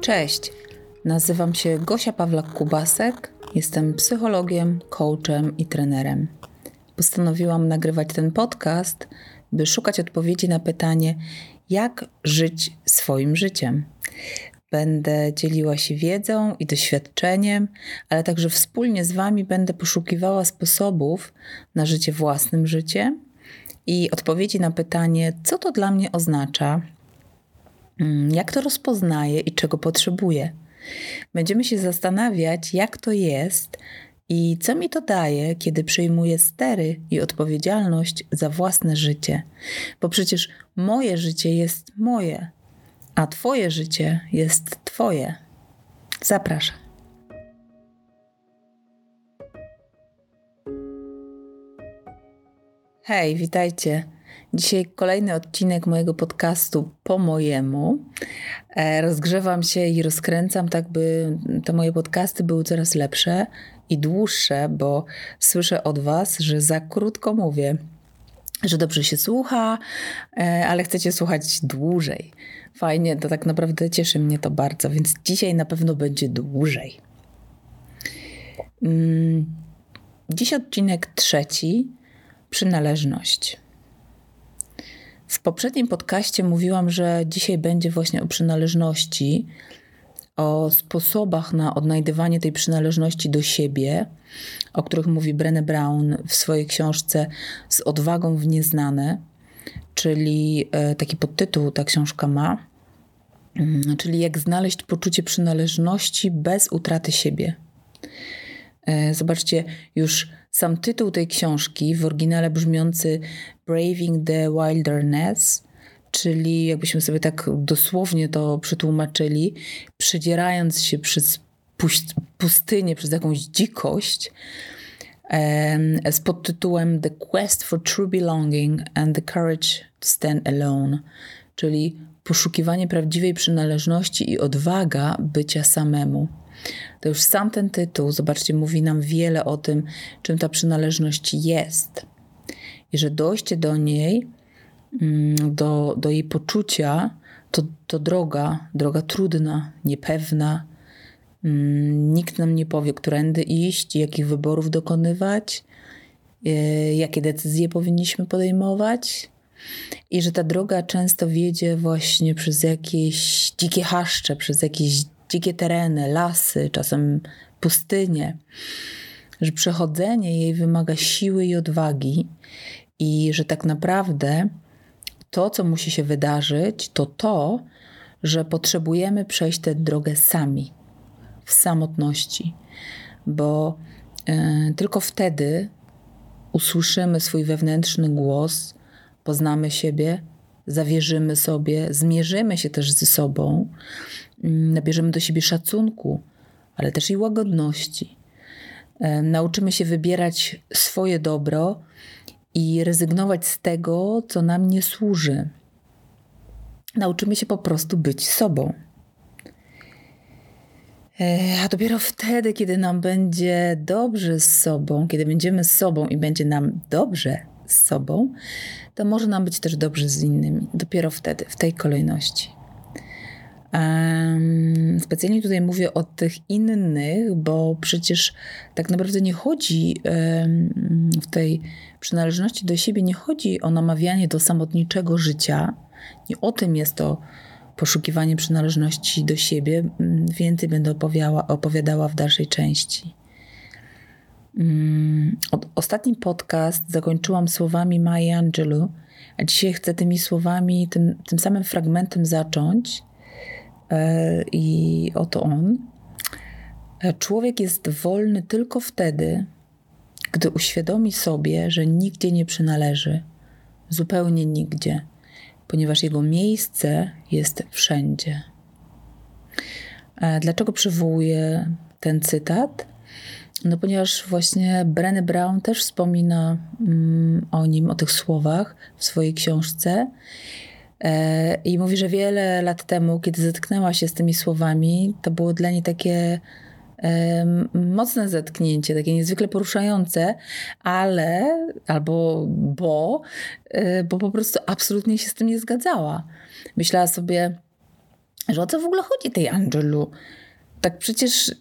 Cześć, nazywam się Gosia Pawlak-Kubasek, jestem psychologiem, coachem i trenerem. Postanowiłam nagrywać ten podcast, by szukać odpowiedzi na pytanie, jak żyć swoim życiem. Będę dzieliła się wiedzą i doświadczeniem, ale także wspólnie z Wami będę poszukiwała sposobów na życie własnym życiem i odpowiedzi na pytanie, co to dla mnie oznacza, jak to rozpoznaję i czego potrzebuję. Będziemy się zastanawiać, jak to jest i co mi to daje, kiedy przejmuję stery i odpowiedzialność za własne życie. Bo przecież moje życie jest moje, a Twoje życie jest Twoje. Zapraszam. Hej, witajcie. Dzisiaj kolejny odcinek mojego podcastu po mojemu. E, rozgrzewam się i rozkręcam, tak by te moje podcasty były coraz lepsze i dłuższe, bo słyszę od Was, że za krótko mówię, że dobrze się słucha, e, ale chcecie słuchać dłużej. Fajnie, to tak naprawdę cieszy mnie to bardzo, więc dzisiaj na pewno będzie dłużej. Mm, dziś odcinek trzeci przynależność. W poprzednim podcaście mówiłam, że dzisiaj będzie właśnie o przynależności, o sposobach na odnajdywanie tej przynależności do siebie, o których mówi Brené Brown w swojej książce Z odwagą w nieznane, czyli e, taki podtytuł ta książka ma, mm, czyli jak znaleźć poczucie przynależności bez utraty siebie. E, zobaczcie, już sam tytuł tej książki, w oryginale brzmiący Braving the Wilderness, czyli jakbyśmy sobie tak dosłownie to przetłumaczyli, przedzierając się przez pustynię, przez jakąś dzikość, z podtytułem The Quest for True Belonging and the Courage to Stand Alone, czyli poszukiwanie prawdziwej przynależności i odwaga bycia samemu. To już sam ten tytuł, zobaczcie, mówi nam wiele o tym, czym ta przynależność jest. I że dojście do niej, mm, do, do jej poczucia, to, to droga, droga trudna, niepewna. Mm, nikt nam nie powie, którędy iść, jakich wyborów dokonywać, e, jakie decyzje powinniśmy podejmować. I że ta droga często wiedzie właśnie przez jakieś dzikie chaszcze, przez jakieś dzikie tereny, lasy, czasem pustynie, że przechodzenie jej wymaga siły i odwagi, i że tak naprawdę to, co musi się wydarzyć, to to, że potrzebujemy przejść tę drogę sami, w samotności, bo y, tylko wtedy usłyszymy swój wewnętrzny głos, poznamy siebie, zawierzymy sobie, zmierzymy się też ze sobą Mm, nabierzemy do siebie szacunku, ale też i łagodności. Nauczymy się wybierać swoje dobro i rezygnować z tego, co nam nie służy. Nauczymy się po prostu być sobą. E, a dopiero wtedy, kiedy nam będzie dobrze z sobą, kiedy będziemy z sobą i będzie nam dobrze z sobą, to może nam być też dobrze z innymi. Dopiero wtedy, w tej kolejności. Specjalnie tutaj mówię o tych innych, bo przecież tak naprawdę nie chodzi w tej przynależności do siebie, nie chodzi o namawianie do samotniczego życia. Nie o tym jest to poszukiwanie przynależności do siebie. Więcej będę opowiadała w dalszej części. Mm, ostatni podcast zakończyłam słowami Maya Angelou, a dzisiaj chcę tymi słowami, tym, tym samym fragmentem zacząć E, i oto on. E, człowiek jest wolny tylko wtedy, gdy uświadomi sobie, że nigdzie nie przynależy, zupełnie nigdzie, ponieważ jego miejsce jest wszędzie. E, dlaczego przywołuję ten cytat? No, ponieważ właśnie Brené Brown też wspomina mm, o nim, o tych słowach w swojej książce. E, I mówi, że wiele lat temu, kiedy zetknęła się z tymi słowami, to było dla niej takie mocne zetknięcie, takie niezwykle poruszające, ale albo bo, e, bo po prostu absolutnie się z tym nie zgadzała. Myślała sobie, że o co w ogóle chodzi tej Angelu? Tak przecież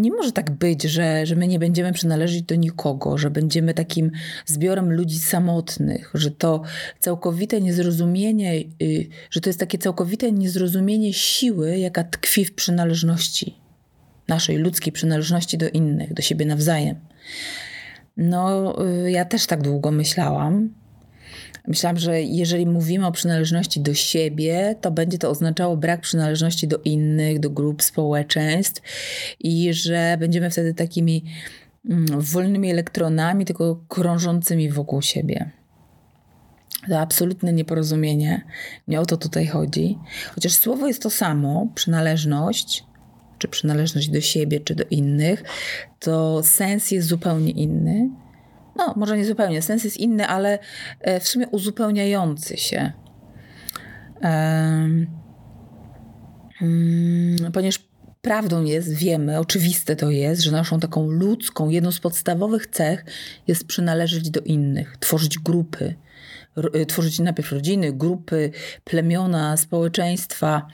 nie może tak być, że, że my nie będziemy przynależeć do nikogo, że będziemy takim zbiorem ludzi samotnych, że to całkowite niezrozumienie, y, że to jest takie całkowite niezrozumienie siły, jaka tkwi w przynależności, naszej ludzkiej przynależności do innych, do siebie nawzajem. No, y, ja też tak długo myślałam. Myślałam, że jeżeli mówimy o przynależności do siebie, to będzie to oznaczało brak przynależności do innych, do grup, społeczeństw i że będziemy wtedy takimi mm, wolnymi elektronami, tylko krążącymi wokół siebie. To absolutne nieporozumienie. Nie o to tutaj chodzi. Chociaż słowo jest to samo, przynależność, czy przynależność do siebie, czy do innych, to sens jest zupełnie inny. No, może nie zupełnie, sens jest inny, ale e, w sumie uzupełniający się. Um, ponieważ prawdą jest, wiemy, oczywiste to jest, że naszą taką ludzką, jedną z podstawowych cech jest przynależeć do innych, tworzyć grupy, e, tworzyć najpierw rodziny, grupy, plemiona, społeczeństwa.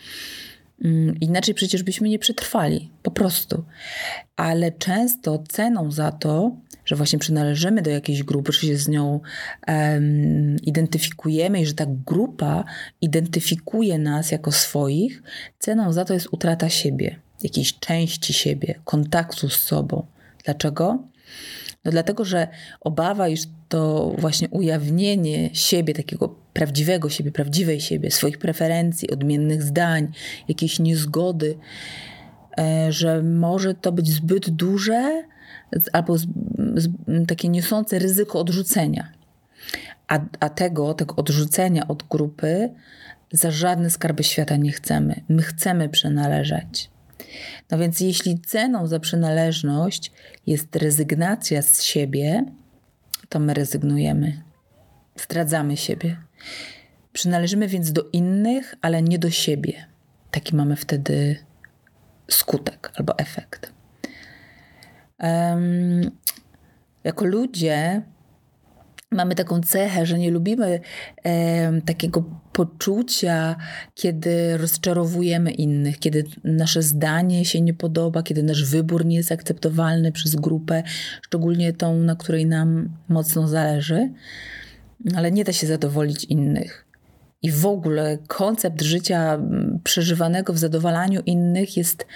Mm, inaczej przecież byśmy nie przetrwali, po prostu. Ale często ceną za to, że właśnie przynależymy do jakiejś grupy, że się z nią um, identyfikujemy i że ta grupa identyfikuje nas jako swoich, ceną za to jest utrata siebie, jakiejś części siebie, kontaktu z sobą. Dlaczego? No dlatego, że obawa, iż to właśnie ujawnienie siebie, takiego prawdziwego siebie, prawdziwej siebie, swoich preferencji, odmiennych zdań, jakiejś niezgody, e, że może to być zbyt duże albo z, z, takie niosące ryzyko odrzucenia. A, a tego, tego odrzucenia od grupy za żadne skarby świata nie chcemy. My chcemy przynależeć. No więc jeśli ceną za przynależność jest rezygnacja z siebie, to my rezygnujemy. Zdradzamy siebie. Przynależymy więc do innych, ale nie do siebie. Taki mamy wtedy skutek albo efekt. Um, jako ludzie mamy taką cechę, że nie lubimy takiego poczucia, kiedy rozczarowujemy innych, kiedy nasze zdanie się nie podoba, kiedy nasz wybór nie jest akceptowalny przez grupę, szczególnie tą, na której nam mocno zależy, ale nie da się zadowolić innych. I w ogóle koncept życia przeżywanego w zadowalaniu innych jest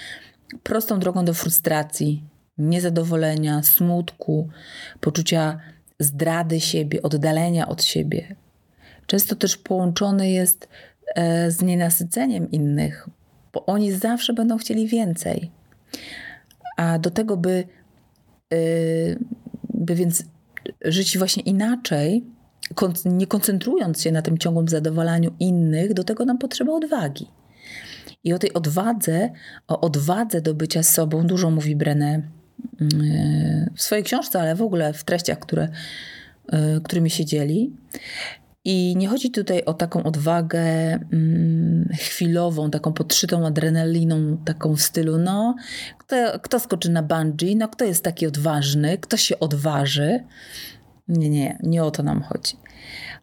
prostą drogą do frustracji, niezadowolenia, smutku, poczucia zdrady siebie, oddalenia od siebie. Często też połączony jest e, z nienasyceniem innych, bo oni zawsze będą chcieli więcej. A do tego, by, e, by więc żyć właśnie inaczej, nie koncentrując się na tym ciągłym zadowalaniu innych, do tego nam potrzeba odwagi. I o tej odwadze, o odwadze do bycia sobą dużo mówi Brené w swojej książce, ale w ogóle w treściach, które, e, którymi się dzieli. I nie chodzi tutaj o taką odwagę mm, chwilową, taką podszytą adrenaliną, taką w stylu, no, kto, kto skoczy na bungee, no, kto jest taki odważny, kto się odważy. Nie, nie, nie o to nam chodzi.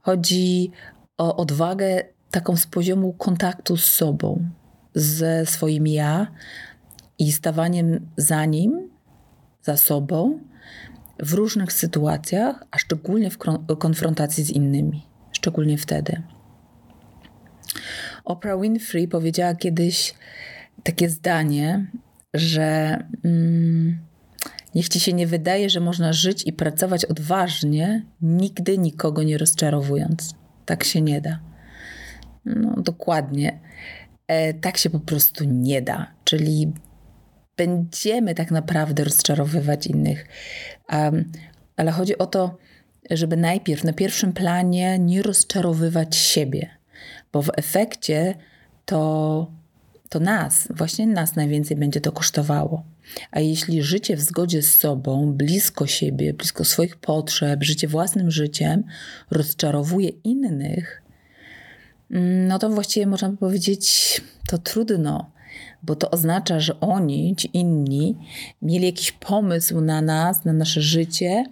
Chodzi o odwagę taką z poziomu kontaktu z sobą, ze swoim ja i stawaniem za nim za sobą w różnych sytuacjach, a szczególnie w konfrontacji z innymi, szczególnie wtedy. Oprah Winfrey powiedziała kiedyś takie zdanie, że mm, niech ci się nie wydaje, że można żyć i pracować odważnie, nigdy nikogo nie rozczarowując. Tak się nie da. No, dokładnie. E, tak się po prostu nie da. Czyli będziemy tak naprawdę rozczarowywać innych. Um, ale chodzi o to, żeby najpierw na pierwszym planie nie rozczarowywać siebie, bo w efekcie to, to nas, właśnie nas najwięcej będzie to kosztowało. A jeśli życie w zgodzie z sobą, blisko siebie, blisko swoich potrzeb, życie własnym życiem rozczarowuje innych, no to właściwie można by powiedzieć, to trudno bo to oznacza, że oni, ci inni, mieli jakiś pomysł na nas, na nasze życie,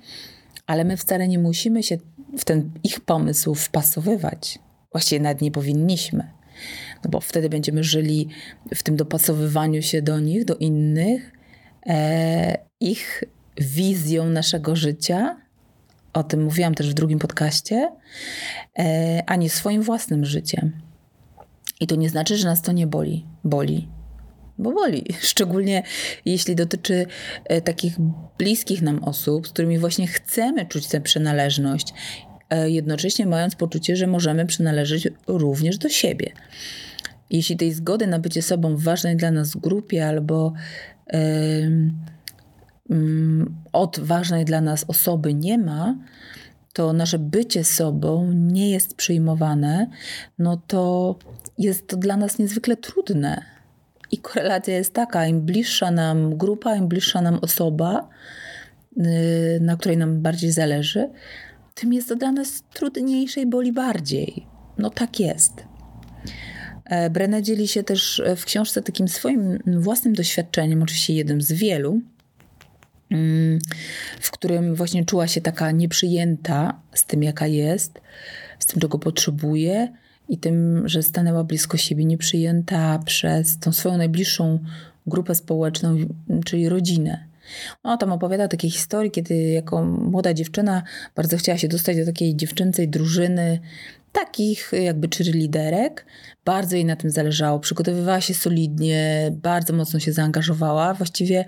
ale my wcale nie musimy się w ten ich pomysł wpasowywać. Właściwie nawet nie powinniśmy. No bo wtedy będziemy żyli w tym dopasowywaniu się do nich, do innych, e, ich wizją naszego życia. O tym mówiłam też w drugim podcaście, e, a nie swoim własnym życiem. I to nie znaczy, że nas to nie boli. Boli bo boli. Szczególnie jeśli dotyczy e, takich bliskich nam osób, z którymi właśnie chcemy czuć tę przynależność, e, jednocześnie mając poczucie, że możemy przynależeć również do siebie. Jeśli tej zgody na bycie sobą w ważnej dla nas grupie albo mm, od ważnej dla nas osoby nie ma, to nasze bycie sobą nie jest przyjmowane, no to jest to dla nas niezwykle trudne i korelacja jest taka, im bliższa nam grupa, im bliższa nam osoba, y, na której nam bardziej zależy, tym jest to dla nas trudniejsze i boli bardziej. No tak jest. E, Brené dzieli się też w książce takim swoim własnym doświadczeniem, oczywiście jednym z wielu, mm, w którym właśnie czuła się taka nieprzyjęta z tym, jaka jest, z tym, czego potrzebuje, i tym, że stanęła blisko siebie, nieprzyjęta przez tą swoją najbliższą grupę społeczną, czyli rodzinę. Ona tam opowiada takie historii, kiedy jako młoda dziewczyna bardzo chciała się dostać do takiej dziewczęcej drużyny, takich jakby liderek. Bardzo jej na tym zależało. Przygotowywała się solidnie, bardzo mocno się zaangażowała. Właściwie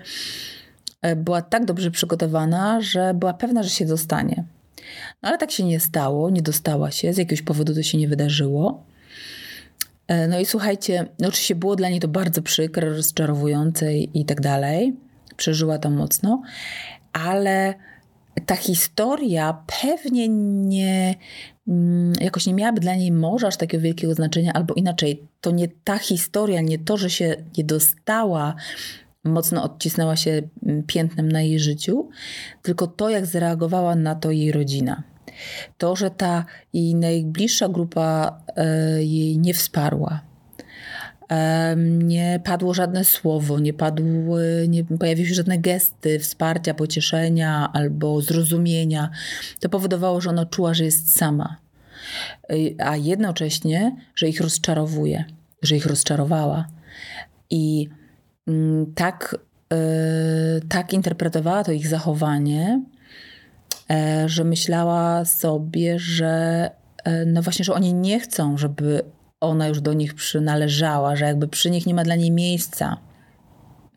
e, była tak dobrze przygotowana, że była pewna, że się dostanie. No ale tak się nie stało, nie dostała się, z jakiegoś powodu to się nie wydarzyło. E, no i słuchajcie, no oczywiście było dla niej to bardzo przykre, rozczarowujące i tak dalej. Przeżyła to mocno, ale ta historia pewnie nie, mm, jakoś nie miałaby dla niej może aż takiego wielkiego znaczenia, albo inaczej, to nie ta historia, nie to, że się nie dostała mocno odcisnęła się mm, piętnem na jej życiu, tylko to, jak zareagowała na to jej rodzina. To, że ta jej najbliższa grupa e, jej nie wsparła. Nie padło żadne słowo, nie, padły, nie pojawiły się żadne gesty wsparcia, pocieszenia albo zrozumienia. To powodowało, że ona czuła, że jest sama, e, a jednocześnie, że ich rozczarowuje, że ich rozczarowała. I tak, e, tak interpretowała to ich zachowanie, e, że myślała sobie, że e, no właśnie, że oni nie chcą, żeby ona już do nich przynależała, że jakby przy nich nie ma dla niej miejsca.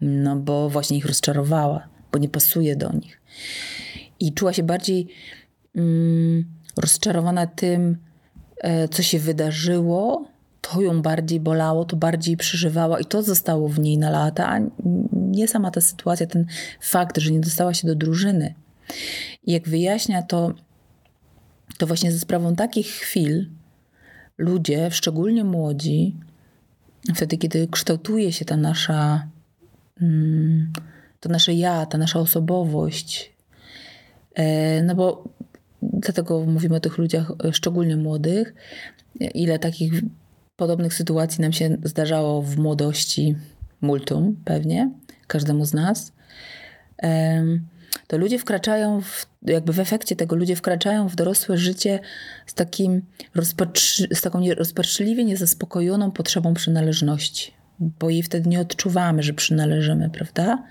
No bo właśnie ich rozczarowała, bo nie pasuje do nich. I czuła się bardziej mm, rozczarowana tym, co się wydarzyło, to ją bardziej bolało, to bardziej przeżywała i to zostało w niej na lata, a nie sama ta sytuacja, ten fakt, że nie dostała się do drużyny. I jak wyjaśnia to, to właśnie ze sprawą takich chwil ludzie, szczególnie młodzi, wtedy, kiedy kształtuje się ta nasza, mm, to nasze ja, ta nasza osobowość, e, no bo dlatego mówimy o tych ludziach szczególnie młodych, ile takich Podobnych sytuacji nam się zdarzało w młodości multum, pewnie, każdemu z nas. To ludzie wkraczają, w, jakby w efekcie tego, ludzie wkraczają w dorosłe życie z, takim z taką rozpaczliwie niezaspokojoną potrzebą przynależności, bo jej wtedy nie odczuwamy, że przynależymy, prawda?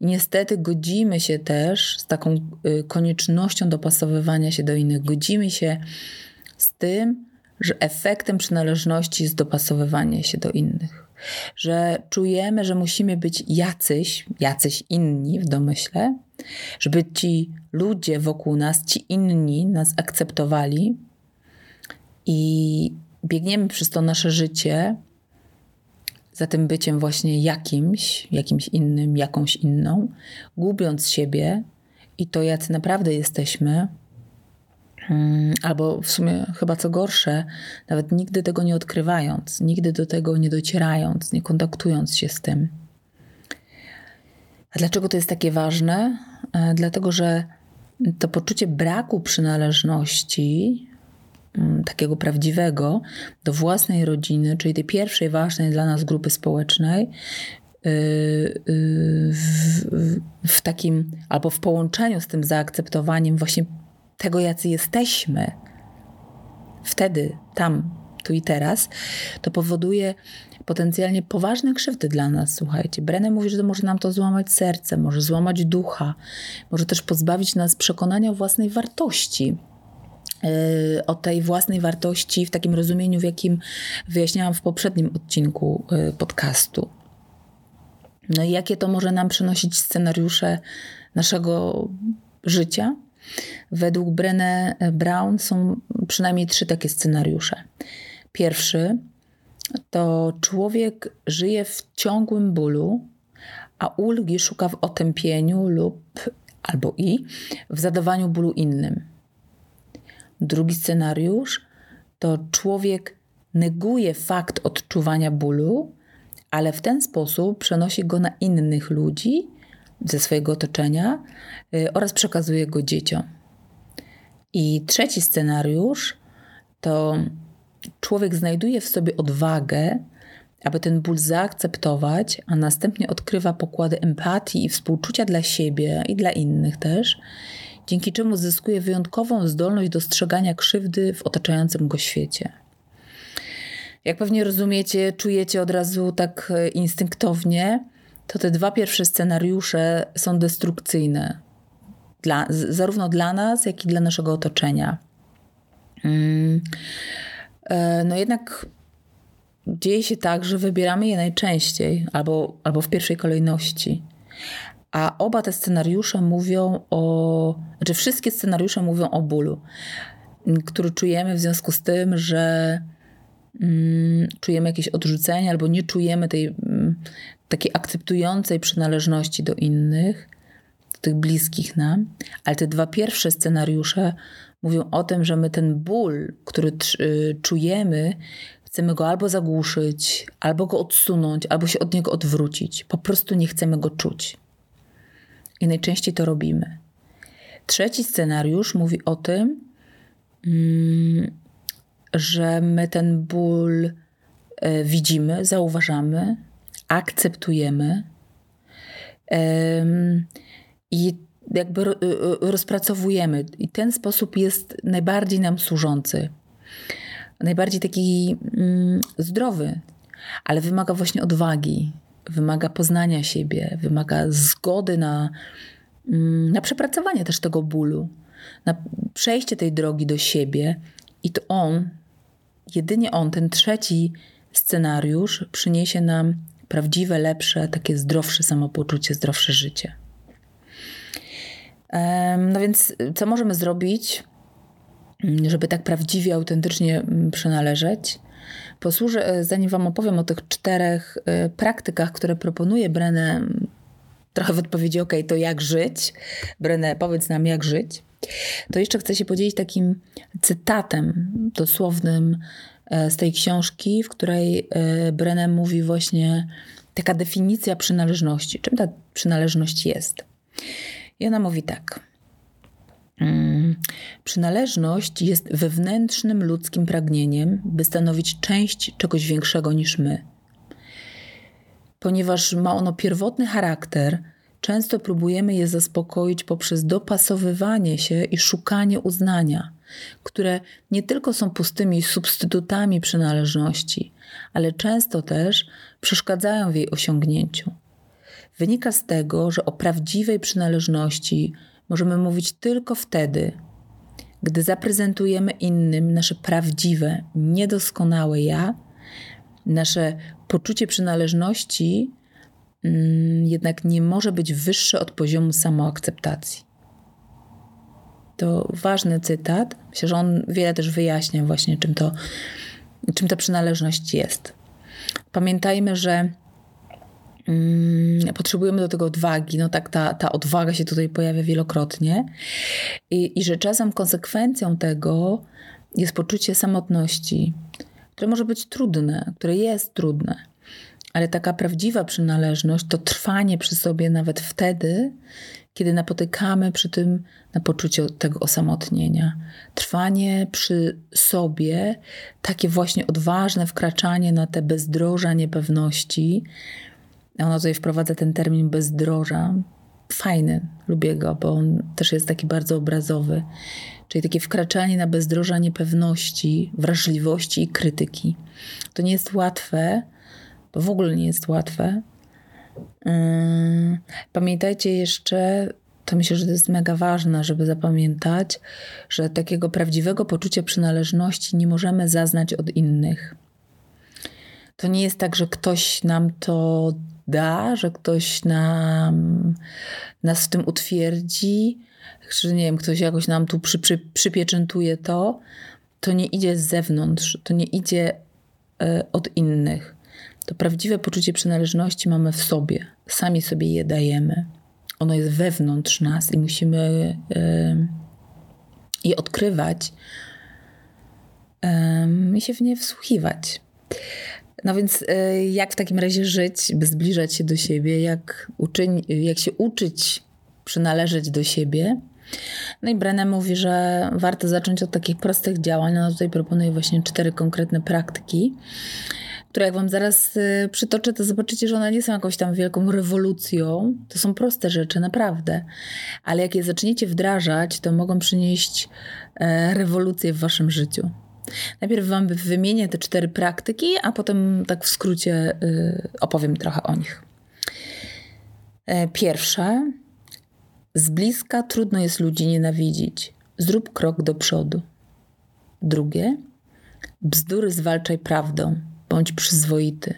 I niestety godzimy się też z taką y, koniecznością dopasowywania się do innych, godzimy się z tym, że efektem przynależności jest dopasowywanie się do innych. Że czujemy, że musimy być jacyś, jacyś inni w domyśle, żeby ci ludzie wokół nas, ci inni nas akceptowali i biegniemy przez to nasze życie za tym byciem właśnie jakimś, jakimś innym, jakąś inną, gubiąc siebie i to, jacy naprawdę jesteśmy, albo w sumie chyba co gorsze, nawet nigdy tego nie odkrywając, nigdy do tego nie docierając, nie kontaktując się z tym. A dlaczego to jest takie ważne? E, dlatego, że to poczucie braku przynależności, mm, takiego prawdziwego, do własnej rodziny, czyli tej pierwszej ważnej dla nas grupy społecznej, y, y, w, w takim albo w połączeniu z tym zaakceptowaniem właśnie tego, jacy jesteśmy, wtedy tam tu i teraz, to powoduje potencjalnie poważne krzywdy dla nas, słuchajcie. Brené mówi, że może nam to złamać serce, może złamać ducha, może też pozbawić nas przekonania o własnej wartości e, o tej własnej wartości w takim rozumieniu, w jakim wyjaśniałam w poprzednim odcinku e, podcastu. No i jakie to może nam przynosić scenariusze naszego życia? Według Brené Brown są przynajmniej trzy takie scenariusze. Pierwszy to człowiek żyje w ciągłym bólu, a ulgi szuka w otępieniu lub albo i w zadawaniu bólu innym. Drugi scenariusz to człowiek neguje fakt odczuwania bólu, ale w ten sposób przenosi go na innych ludzi ze swojego otoczenia y, oraz przekazuje go dzieciom. I trzeci scenariusz to człowiek znajduje w sobie odwagę, aby ten ból zaakceptować, a następnie odkrywa pokłady empatii i współczucia dla siebie i dla innych też, dzięki czemu zyskuje wyjątkową zdolność dostrzegania krzywdy w otaczającym go świecie. Jak pewnie rozumiecie, czujecie od razu tak e, instynktownie, to te dwa pierwsze scenariusze są destrukcyjne. Dla, zarówno dla nas, jak i dla naszego otoczenia. Mm. E, no jednak dzieje się tak, że wybieramy je najczęściej albo, albo w pierwszej kolejności. A oba te scenariusze mówią o, znaczy wszystkie scenariusze mówią o bólu, który czujemy w związku z tym, że mm, czujemy jakieś odrzucenie albo nie czujemy tej mm, takiej akceptującej przynależności do innych, do tych bliskich nam. Ale te dwa pierwsze scenariusze mówią o tym, że my ten ból, który y, czujemy, chcemy go albo zagłuszyć, albo go odsunąć, albo się od niego odwrócić. Po prostu nie chcemy go czuć. I najczęściej to robimy. Trzeci scenariusz mówi o tym, mm, że my ten ból e, widzimy, zauważamy, akceptujemy i jakby rozpracowujemy. I ten sposób jest najbardziej nam służący, najbardziej taki mm, zdrowy, ale wymaga właśnie odwagi, wymaga poznania siebie, wymaga zgody na, mm, na przepracowanie też tego bólu, na przejście tej drogi do siebie. I to on, jedynie on, ten trzeci scenariusz, przyniesie nam prawdziwe, lepsze, takie zdrowsze samopoczucie, zdrowsze życie. No więc, co możemy zrobić, żeby tak prawdziwie, autentycznie mm, przynależeć? Posłużę, e, zanim Wam opowiem o tych czterech e, praktykach, które proponuje Brené, trochę w odpowiedzi, ok, to jak żyć? Brené, powiedz nam, jak żyć? To jeszcze chcę się podzielić takim cytatem dosłownym z tej książki, w której Brené mówi właśnie taka definicja przynależności. Czym ta przynależność jest? I ona mówi tak. Mm, przynależność jest wewnętrznym ludzkim pragnieniem, by stanowić część czegoś większego niż my. Ponieważ ma ono pierwotny charakter, często próbujemy je zaspokoić poprzez dopasowywanie się i szukanie uznania, które nie tylko są pustymi substytutami przynależności, ale często też przeszkadzają w jej osiągnięciu. Wynika z tego, że o prawdziwej przynależności możemy mówić tylko wtedy, gdy zaprezentujemy innym nasze prawdziwe, niedoskonałe ja, nasze poczucie przynależności mm, jednak nie może być wyższe od poziomu samoakceptacji. To ważny cytat. Myślę, że on wiele też wyjaśnia właśnie, czym, to, czym ta przynależność jest. Pamiętajmy, że Mm, potrzebujemy do tego odwagi. No tak, ta, ta odwaga się tutaj pojawia wielokrotnie. I, I że czasem konsekwencją tego jest poczucie samotności, które może być trudne, które jest trudne. Ale taka prawdziwa przynależność to trwanie przy sobie nawet wtedy, kiedy napotykamy przy tym na poczucie tego osamotnienia. Trwanie przy sobie, takie właśnie odważne wkraczanie na te bezdroża niepewności, ona tutaj wprowadza ten termin bezdroża. Fajny, lubię go, bo on też jest taki bardzo obrazowy. czyli takie wkraczanie na bezdroża niepewności, wrażliwości i krytyki. To nie jest łatwe, to w ogóle nie jest łatwe. Yy, pamiętajcie jeszcze, to myślę, że to jest mega ważne, żeby zapamiętać, że takiego prawdziwego poczucia przynależności nie możemy zaznać od innych. To nie jest tak, że ktoś nam to da, że ktoś nam, nas w tym utwierdzi, że nie wiem, ktoś jakoś nam tu przy, przy, przypieczętuje to. To nie idzie z zewnątrz, to nie idzie y, od innych. To prawdziwe poczucie przynależności mamy w sobie, sami sobie je dajemy. Ono jest wewnątrz nas i musimy je odkrywać i się w nie wsłuchiwać. No więc y, jak w takim razie żyć, by zbliżać się do siebie, jak, uczyń, jak się uczyć przynależeć do siebie? No i Brené mówi, że warto zacząć od takich prostych działań. No tutaj proponuję właśnie cztery konkretne praktyki, które jak wam zaraz y, przytoczę, to zobaczycie, że one nie są jakąś tam wielką rewolucją. To są proste rzeczy, naprawdę. Ale jak je zaczniecie wdrażać, to mogą przynieść e, rewolucję w waszym życiu. Najpierw Wam wymienię te cztery praktyki, a potem tak w skrócie y, opowiem trochę o nich. E, pierwsze, z bliska trudno jest ludzi nienawidzić. Zrób krok do przodu. Drugie, bzdury zwalczaj prawdą, bądź przyzwoity.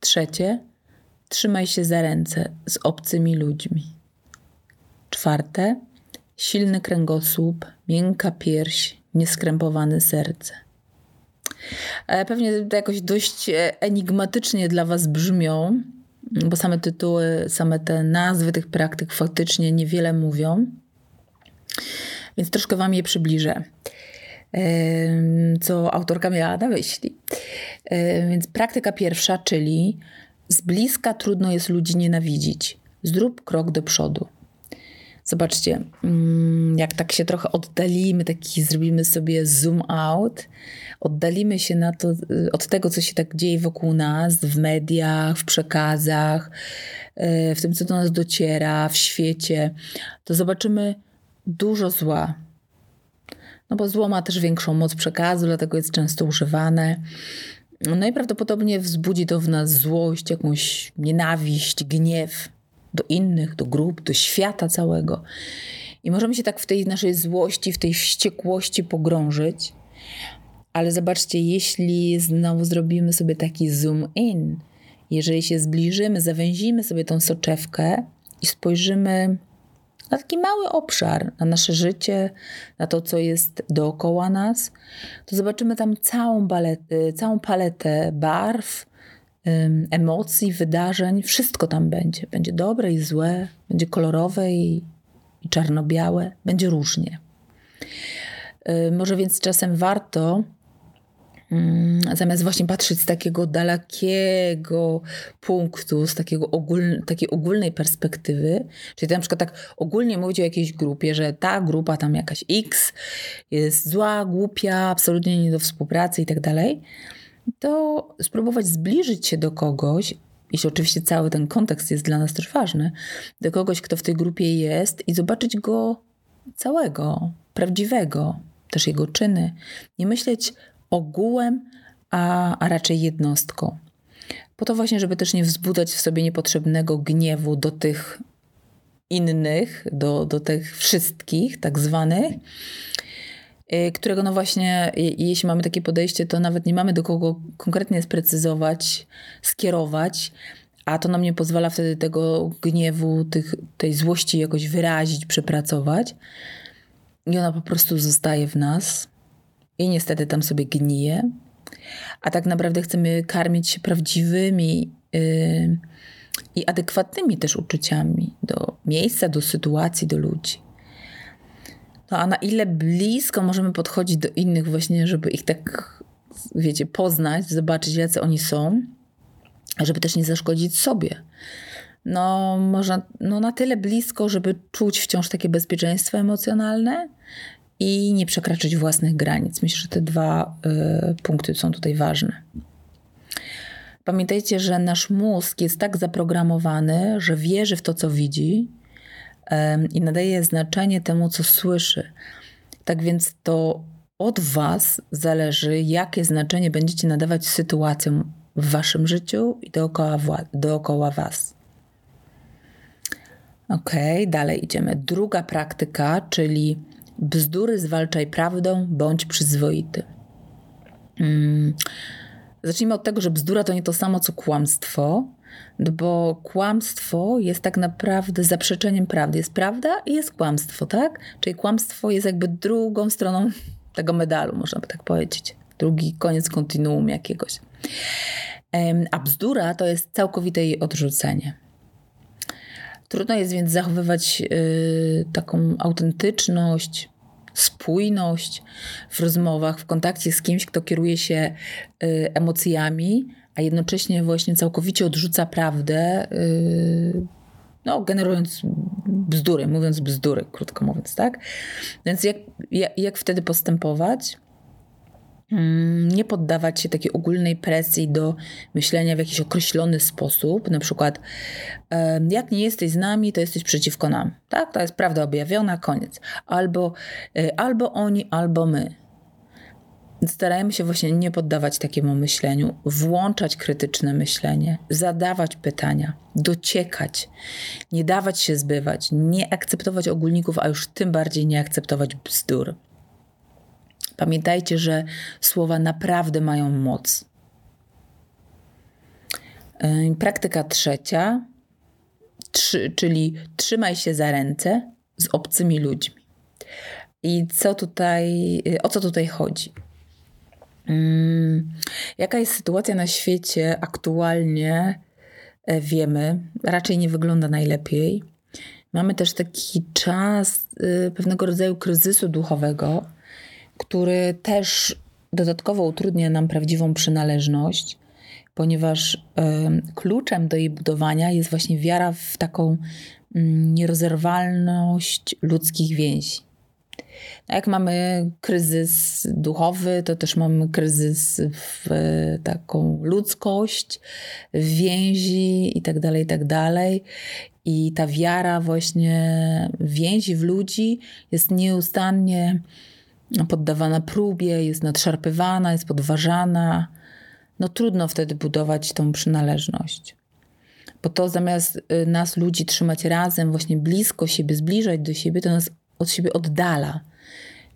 Trzecie, trzymaj się za ręce z obcymi ludźmi. Czwarte, silny kręgosłup, miękka pierś, nieskrępowane serce. E, pewnie jakoś dość e, enigmatycznie dla Was brzmią, bo same tytuły, same te nazwy tych praktyk faktycznie niewiele mówią. Więc troszkę Wam je przybliżę, co autorka miała na myśli. Więc praktyka pierwsza, czyli z bliska trudno jest ludzi nienawidzić. Zrób krok do przodu. Zobaczcie, mm, jak tak się trochę oddalimy, taki zrobimy sobie zoom out, oddalimy się na to, y, od tego, co się tak dzieje wokół nas, w mediach, w przekazach, y, w tym, co do nas dociera, w świecie, to zobaczymy dużo zła. No bo zło ma też większą moc przekazu, dlatego jest często używane. No i prawdopodobnie wzbudzi to w nas złość, jakąś nienawiść, gniew do innych, do grup, do świata całego. I możemy się tak w tej naszej złości, w tej wściekłości pogrążyć. Ale zobaczcie, jeśli znowu zrobimy sobie taki zoom in, jeżeli się zbliżymy, zawęzimy sobie tą soczewkę i spojrzymy na taki mały obszar, na nasze życie, na to, co jest dookoła nas, to zobaczymy tam całą, całą paletę barw, emocji, wydarzeń, wszystko tam będzie. Będzie dobre i złe, będzie kolorowe i, i czarno-białe, będzie różnie. Może więc czasem warto zamiast właśnie patrzeć z takiego dalekiego punktu, z takiego ogól, takiej ogólnej perspektywy, czyli na przykład tak ogólnie mówić o jakiejś grupie, że ta grupa tam jakaś X jest zła, głupia, absolutnie nie do współpracy i tak dalej, to spróbować zbliżyć się do kogoś, jeśli oczywiście cały ten kontekst jest dla nas też ważny, do kogoś, kto w tej grupie jest i zobaczyć go całego, prawdziwego, też jego czyny. Nie myśleć ogółem, a, a raczej jednostką. Po to właśnie, żeby też nie wzbudzać w sobie niepotrzebnego gniewu do tych innych, do, do tych wszystkich, tak zwanych, Y, którego no właśnie, jeśli mamy takie podejście, to nawet nie mamy do kogo konkretnie sprecyzować, skierować, a to nam nie pozwala wtedy tego gniewu, tych, tej złości jakoś wyrazić, przepracować. I ona po prostu zostaje w nas i niestety tam sobie gnije. A tak naprawdę chcemy karmić się prawdziwymi yy, i adekwatnymi też uczuciami do miejsca, do sytuacji, do ludzi. No a na ile blisko możemy podchodzić do innych właśnie, żeby ich tak, wiecie, poznać, zobaczyć, jacy oni są, żeby też nie zaszkodzić sobie. No, można no na tyle blisko, żeby czuć wciąż takie bezpieczeństwo emocjonalne i nie przekraczać własnych granic. Myślę, że te dwa y, punkty są tutaj ważne. Pamiętajcie, że nasz mózg jest tak zaprogramowany, że wierzy w to, co widzi, i nadaje znaczenie temu, co słyszy. Tak więc to od Was zależy, jakie znaczenie będziecie nadawać sytuacjom w Waszym życiu i dookoła, dookoła Was. Ok, dalej idziemy. Druga praktyka, czyli bzdury zwalczaj prawdą, bądź przyzwoity. Hmm. Zacznijmy od tego, że bzdura to nie to samo co kłamstwo, bo kłamstwo jest tak naprawdę zaprzeczeniem prawdy. Jest prawda i jest kłamstwo, tak? Czyli kłamstwo jest jakby drugą stroną tego medalu, można by tak powiedzieć. Drugi koniec kontinuum jakiegoś. A bzdura to jest całkowite jej odrzucenie. Trudno jest więc zachowywać y, taką autentyczność, spójność w rozmowach, w kontakcie z kimś, kto kieruje się y, emocjami, a jednocześnie właśnie całkowicie odrzuca prawdę, y, no, generując bzdury, mówiąc bzdury, krótko mówiąc, tak? Więc jak, jak, jak wtedy postępować? Mm, nie poddawać się takiej ogólnej presji do myślenia w jakiś określony sposób, na przykład jak nie jesteś z nami, to jesteś przeciwko nam. Tak, to jest prawda objawiona, koniec. Albo, e, albo oni, albo my. Starajmy się właśnie nie poddawać takiemu myśleniu, włączać krytyczne myślenie, zadawać pytania, dociekać, nie dawać się zbywać, nie akceptować ogólników, a już tym bardziej nie akceptować bzdur. Pamiętajcie, że słowa naprawdę mają moc. Praktyka trzecia, trzy, czyli trzymaj się za ręce z obcymi ludźmi. I co tutaj, o co tutaj chodzi? Jaka jest sytuacja na świecie aktualnie? E, wiemy, raczej nie wygląda najlepiej. Mamy też taki czas y, pewnego rodzaju kryzysu duchowego, który też dodatkowo utrudnia nam prawdziwą przynależność, ponieważ kluczem do jej budowania jest właśnie wiara w taką mm, nierozerwalność ludzkich więzi. Jak mamy kryzys duchowy, to też mamy kryzys w taką ludzkość, więzi i tak dalej, i tak. I ta wiara właśnie więzi, w ludzi jest nieustannie poddawana próbie, jest nadszarpywana, jest podważana. No trudno wtedy budować tą przynależność. Bo to zamiast y, nas ludzi trzymać razem, właśnie blisko siebie, zbliżać do siebie, to nas od siebie oddala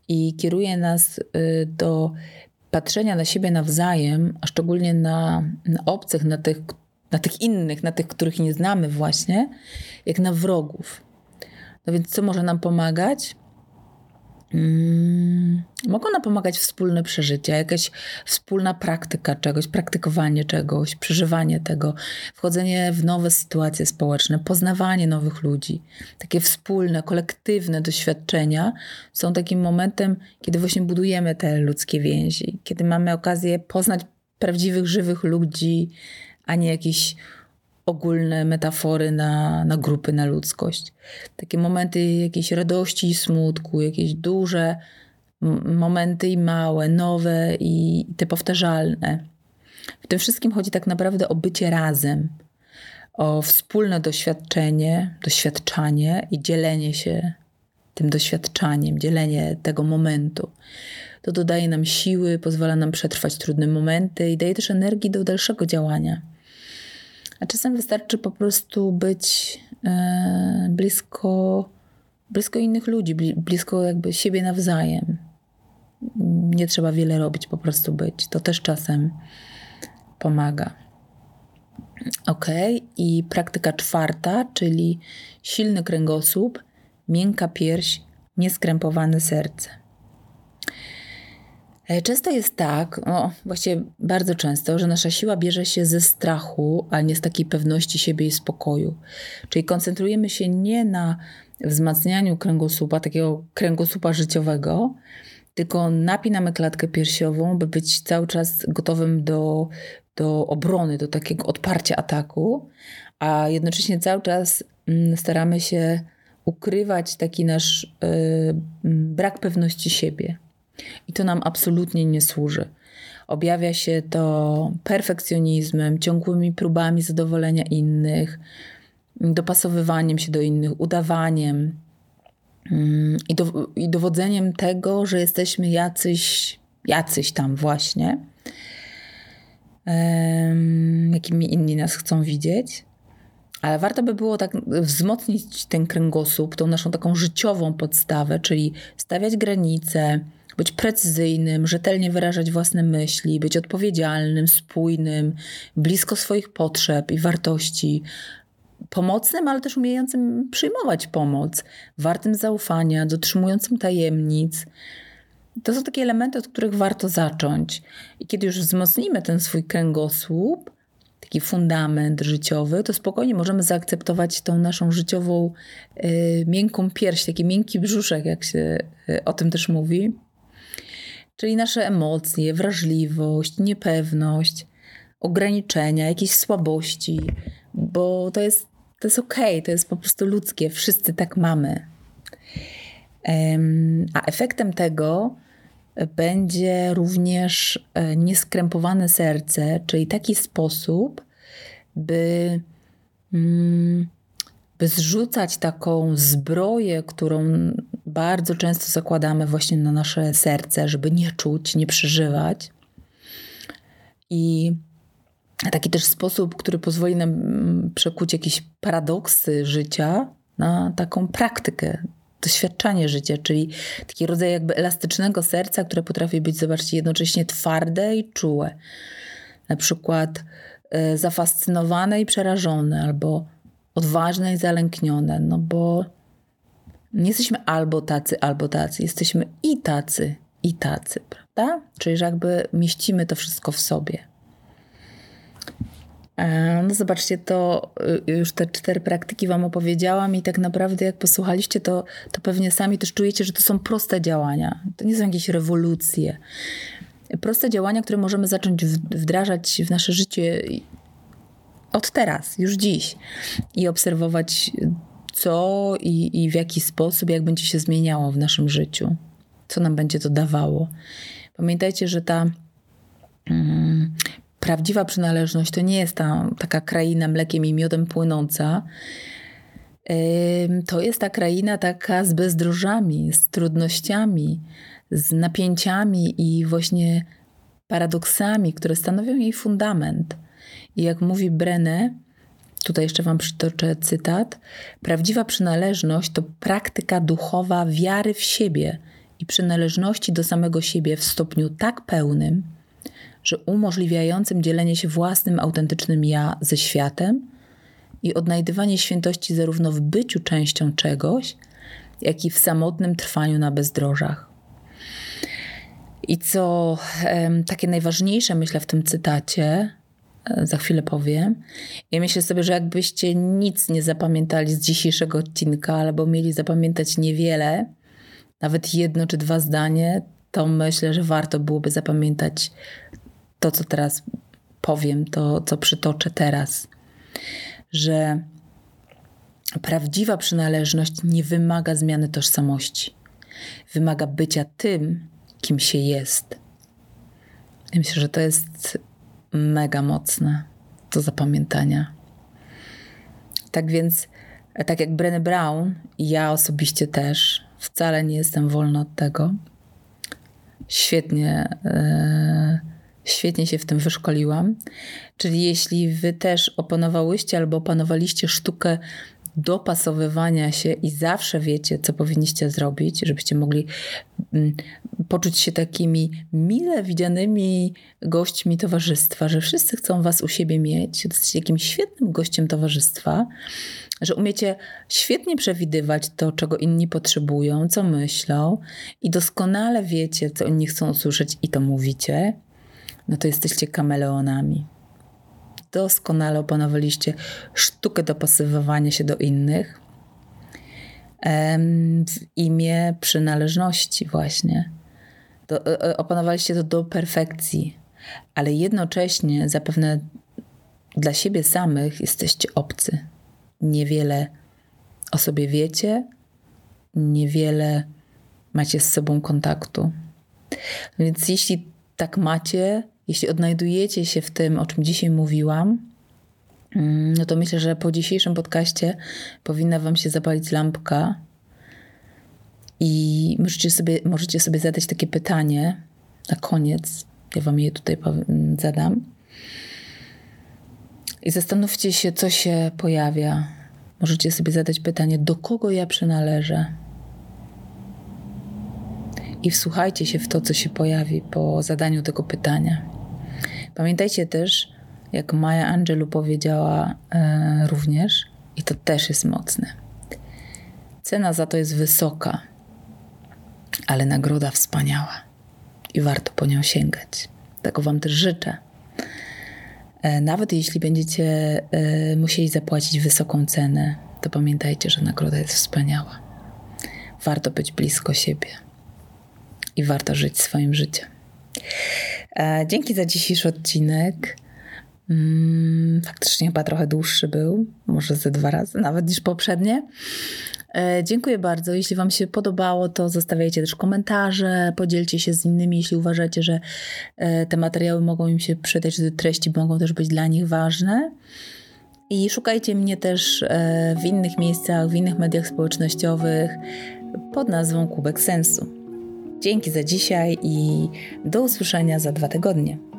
i kieruje nas y, do patrzenia na siebie nawzajem, a szczególnie na, na obcych, na tych, na tych innych, na tych, których nie znamy właśnie, jak na wrogów. No więc co może nam pomagać? Mm, mogą nam pomagać wspólne przeżycia, jakaś wspólna praktyka czegoś, praktykowanie czegoś, przeżywanie tego, wchodzenie w nowe sytuacje społeczne, poznawanie nowych ludzi. Takie wspólne, kolektywne doświadczenia są takim momentem, kiedy właśnie budujemy te ludzkie więzi, kiedy mamy okazję poznać prawdziwych, żywych ludzi, a nie jakichś ogólne metafory na, na grupy, na ludzkość. Takie momenty jakiejś radości i smutku, jakieś duże momenty i małe, nowe i te powtarzalne. W tym wszystkim chodzi tak naprawdę o bycie razem, o wspólne doświadczenie, doświadczanie i dzielenie się tym doświadczaniem, dzielenie tego momentu. To dodaje nam siły, pozwala nam przetrwać trudne momenty i daje też energii do dalszego działania. A czasem wystarczy po prostu być e, blisko, blisko innych ludzi, blisko jakby siebie nawzajem. Nie trzeba wiele robić, po prostu być. To też czasem pomaga. Ok, i praktyka czwarta, czyli silny kręgosłup, miękka pierś, nieskrępowane serce. E, często jest tak, no właściwie bardzo często, że nasza siła bierze się ze strachu, a nie z takiej pewności siebie i spokoju. Czyli koncentrujemy się nie na wzmacnianiu kręgosłupa, takiego kręgosłupa życiowego, tylko napinamy klatkę piersiową, by być cały czas gotowym do, do obrony, do takiego odparcia ataku, a jednocześnie cały czas mm, staramy się ukrywać taki nasz yy, brak pewności siebie. I to nam absolutnie nie służy. Objawia się to perfekcjonizmem, ciągłymi próbami zadowolenia innych, dopasowywaniem się do innych, udawaniem. mm, i, do, i dowodzeniem tego, że jesteśmy jacyś, jacyś tam właśnie, jakimi inni nas chcą widzieć. Ale warto by było tak wzmocnić ten kręgosłup, tą naszą taką życiową podstawę, czyli stawiać granice, być precyzyjnym, rzetelnie wyrażać własne myśli, być odpowiedzialnym, spójnym, blisko swoich potrzeb i wartości, pomocnym, ale też umiejącym przyjmować pomoc, wartym zaufania, dotrzymującym tajemnic. To są takie elementy, od których warto zacząć. I kiedy już wzmocnimy ten swój kręgosłup, taki fundament życiowy, to spokojnie możemy zaakceptować tą naszą życiową y, miękką pierś, taki miękki brzuszek, jak się y, o tym też mówi. Czyli nasze emocje, wrażliwość, niepewność, ograniczenia, jakieś słabości, bo to jest, to jest okej, okay, to jest po prostu ludzkie, wszyscy tak mamy. A efektem tego będzie również e, nieskrępowane serce, czyli taki sposób, by, mm, by zrzucać taką zbroję, którą bardzo często zakładamy właśnie na nasze serce, żeby nie czuć, nie przeżywać. I taki też sposób, który pozwoli nam mm, przekuć jakieś paradoksy życia na taką praktykę, doświadczanie życia, czyli taki rodzaj jakby elastycznego serca, które potrafi być, zobaczcie, jednocześnie twarde i czułe. Na przykład y, zafascynowane i przerażone, albo odważne i zalęknione, no bo nie jesteśmy albo tacy, albo tacy, jesteśmy i tacy, i tacy, prawda? Czyli, że jakby mieścimy to wszystko w sobie. E, no zobaczcie, to y, już te cztery praktyki Wam opowiedziałam i tak naprawdę jak posłuchaliście, to, to pewnie sami też czujecie, że to są proste działania. To nie są jakieś rewolucje. Proste działania, które możemy zacząć wdrażać w nasze życie od teraz, już dziś i obserwować co i, i w jaki sposób, jak będzie się zmieniało w naszym życiu, co nam będzie to dawało. Pamiętajcie, że ta mm, prawdziwa przynależność to nie jest ta taka kraina mlekiem i miodem płynąca. To jest ta kraina taka z bezdrożami, z trudnościami, z napięciami i właśnie paradoksami, które stanowią jej fundament. I jak mówi Brenne, tutaj jeszcze Wam przytoczę cytat: Prawdziwa przynależność to praktyka duchowa wiary w siebie i przynależności do samego siebie w stopniu tak pełnym, że umożliwiającym dzielenie się własnym autentycznym ja ze światem i odnajdywanie świętości zarówno w byciu częścią czegoś, jak i w samotnym trwaniu na bezdrożach. I co takie najważniejsze, myślę, w tym cytacie, za chwilę powiem. Ja myślę sobie, że jakbyście nic nie zapamiętali z dzisiejszego odcinka, albo mieli zapamiętać niewiele, nawet jedno czy dwa zdanie, to myślę, że warto byłoby zapamiętać to, co teraz powiem, to, co przytoczę teraz, że prawdziwa przynależność nie wymaga zmiany tożsamości. Wymaga bycia tym, kim się jest. I myślę, że to jest mega mocne do zapamiętania. Tak więc, tak jak Brené Brown, ja osobiście też wcale nie jestem wolna od tego. Świetnie. Yy, Świetnie się w tym wyszkoliłam. Czyli jeśli wy też opanowałyście albo opanowaliście sztukę dopasowywania się i zawsze wiecie, co powinniście zrobić, żebyście mogli mm, poczuć się takimi mile widzianymi gośćmi towarzystwa, że wszyscy chcą was u siebie mieć, jesteście jakimś świetnym gościem towarzystwa, że umiecie świetnie przewidywać to, czego inni potrzebują, co myślą i doskonale wiecie, co inni chcą usłyszeć i to mówicie no to jesteście kameleonami. Doskonale opanowaliście sztukę dopasowywania się do innych w imię przynależności, właśnie. Do, e, e, opanowaliście to do perfekcji, ale jednocześnie zapewne dla siebie samych jesteście obcy. Niewiele o sobie wiecie, niewiele macie z sobą kontaktu. Więc jeśli tak macie, jeśli odnajdujecie się w tym, o czym dzisiaj mówiłam, mm, no to myślę, że po dzisiejszym podcaście powinna Wam się zapalić lampka I możecie sobie, możecie sobie zadać takie pytanie na koniec. Ja Wam je tutaj zadam. I zastanówcie się, co się pojawia. Możecie sobie zadać pytanie, do kogo ja przynależę. I wsłuchajcie się w to, co się pojawi po zadaniu tego pytania. Pamiętajcie też, jak Maja Angelou powiedziała e, również, i to też jest mocne. Cena za to jest wysoka, ale nagroda wspaniała i warto po nią sięgać. Tego Wam też życzę. E, nawet jeśli będziecie e, musieli zapłacić wysoką cenę, to pamiętajcie, że nagroda jest wspaniała. Warto być blisko siebie i warto żyć swoim życiem. E, dzięki za dzisiejszy odcinek. Mm, faktycznie chyba trochę dłuższy był, może ze dwa razy, nawet niż poprzednie. E, dziękuję bardzo. Jeśli Wam się podobało, to zostawiajcie też komentarze, podzielcie się z innymi, jeśli uważacie, że e, te materiały mogą im się przydać, że treści mogą też być dla nich ważne. I szukajcie mnie też w innych miejscach, w innych mediach społecznościowych pod nazwą Kubek Sensu. Dzięki za dzisiaj i do usłyszenia za dwa tygodnie.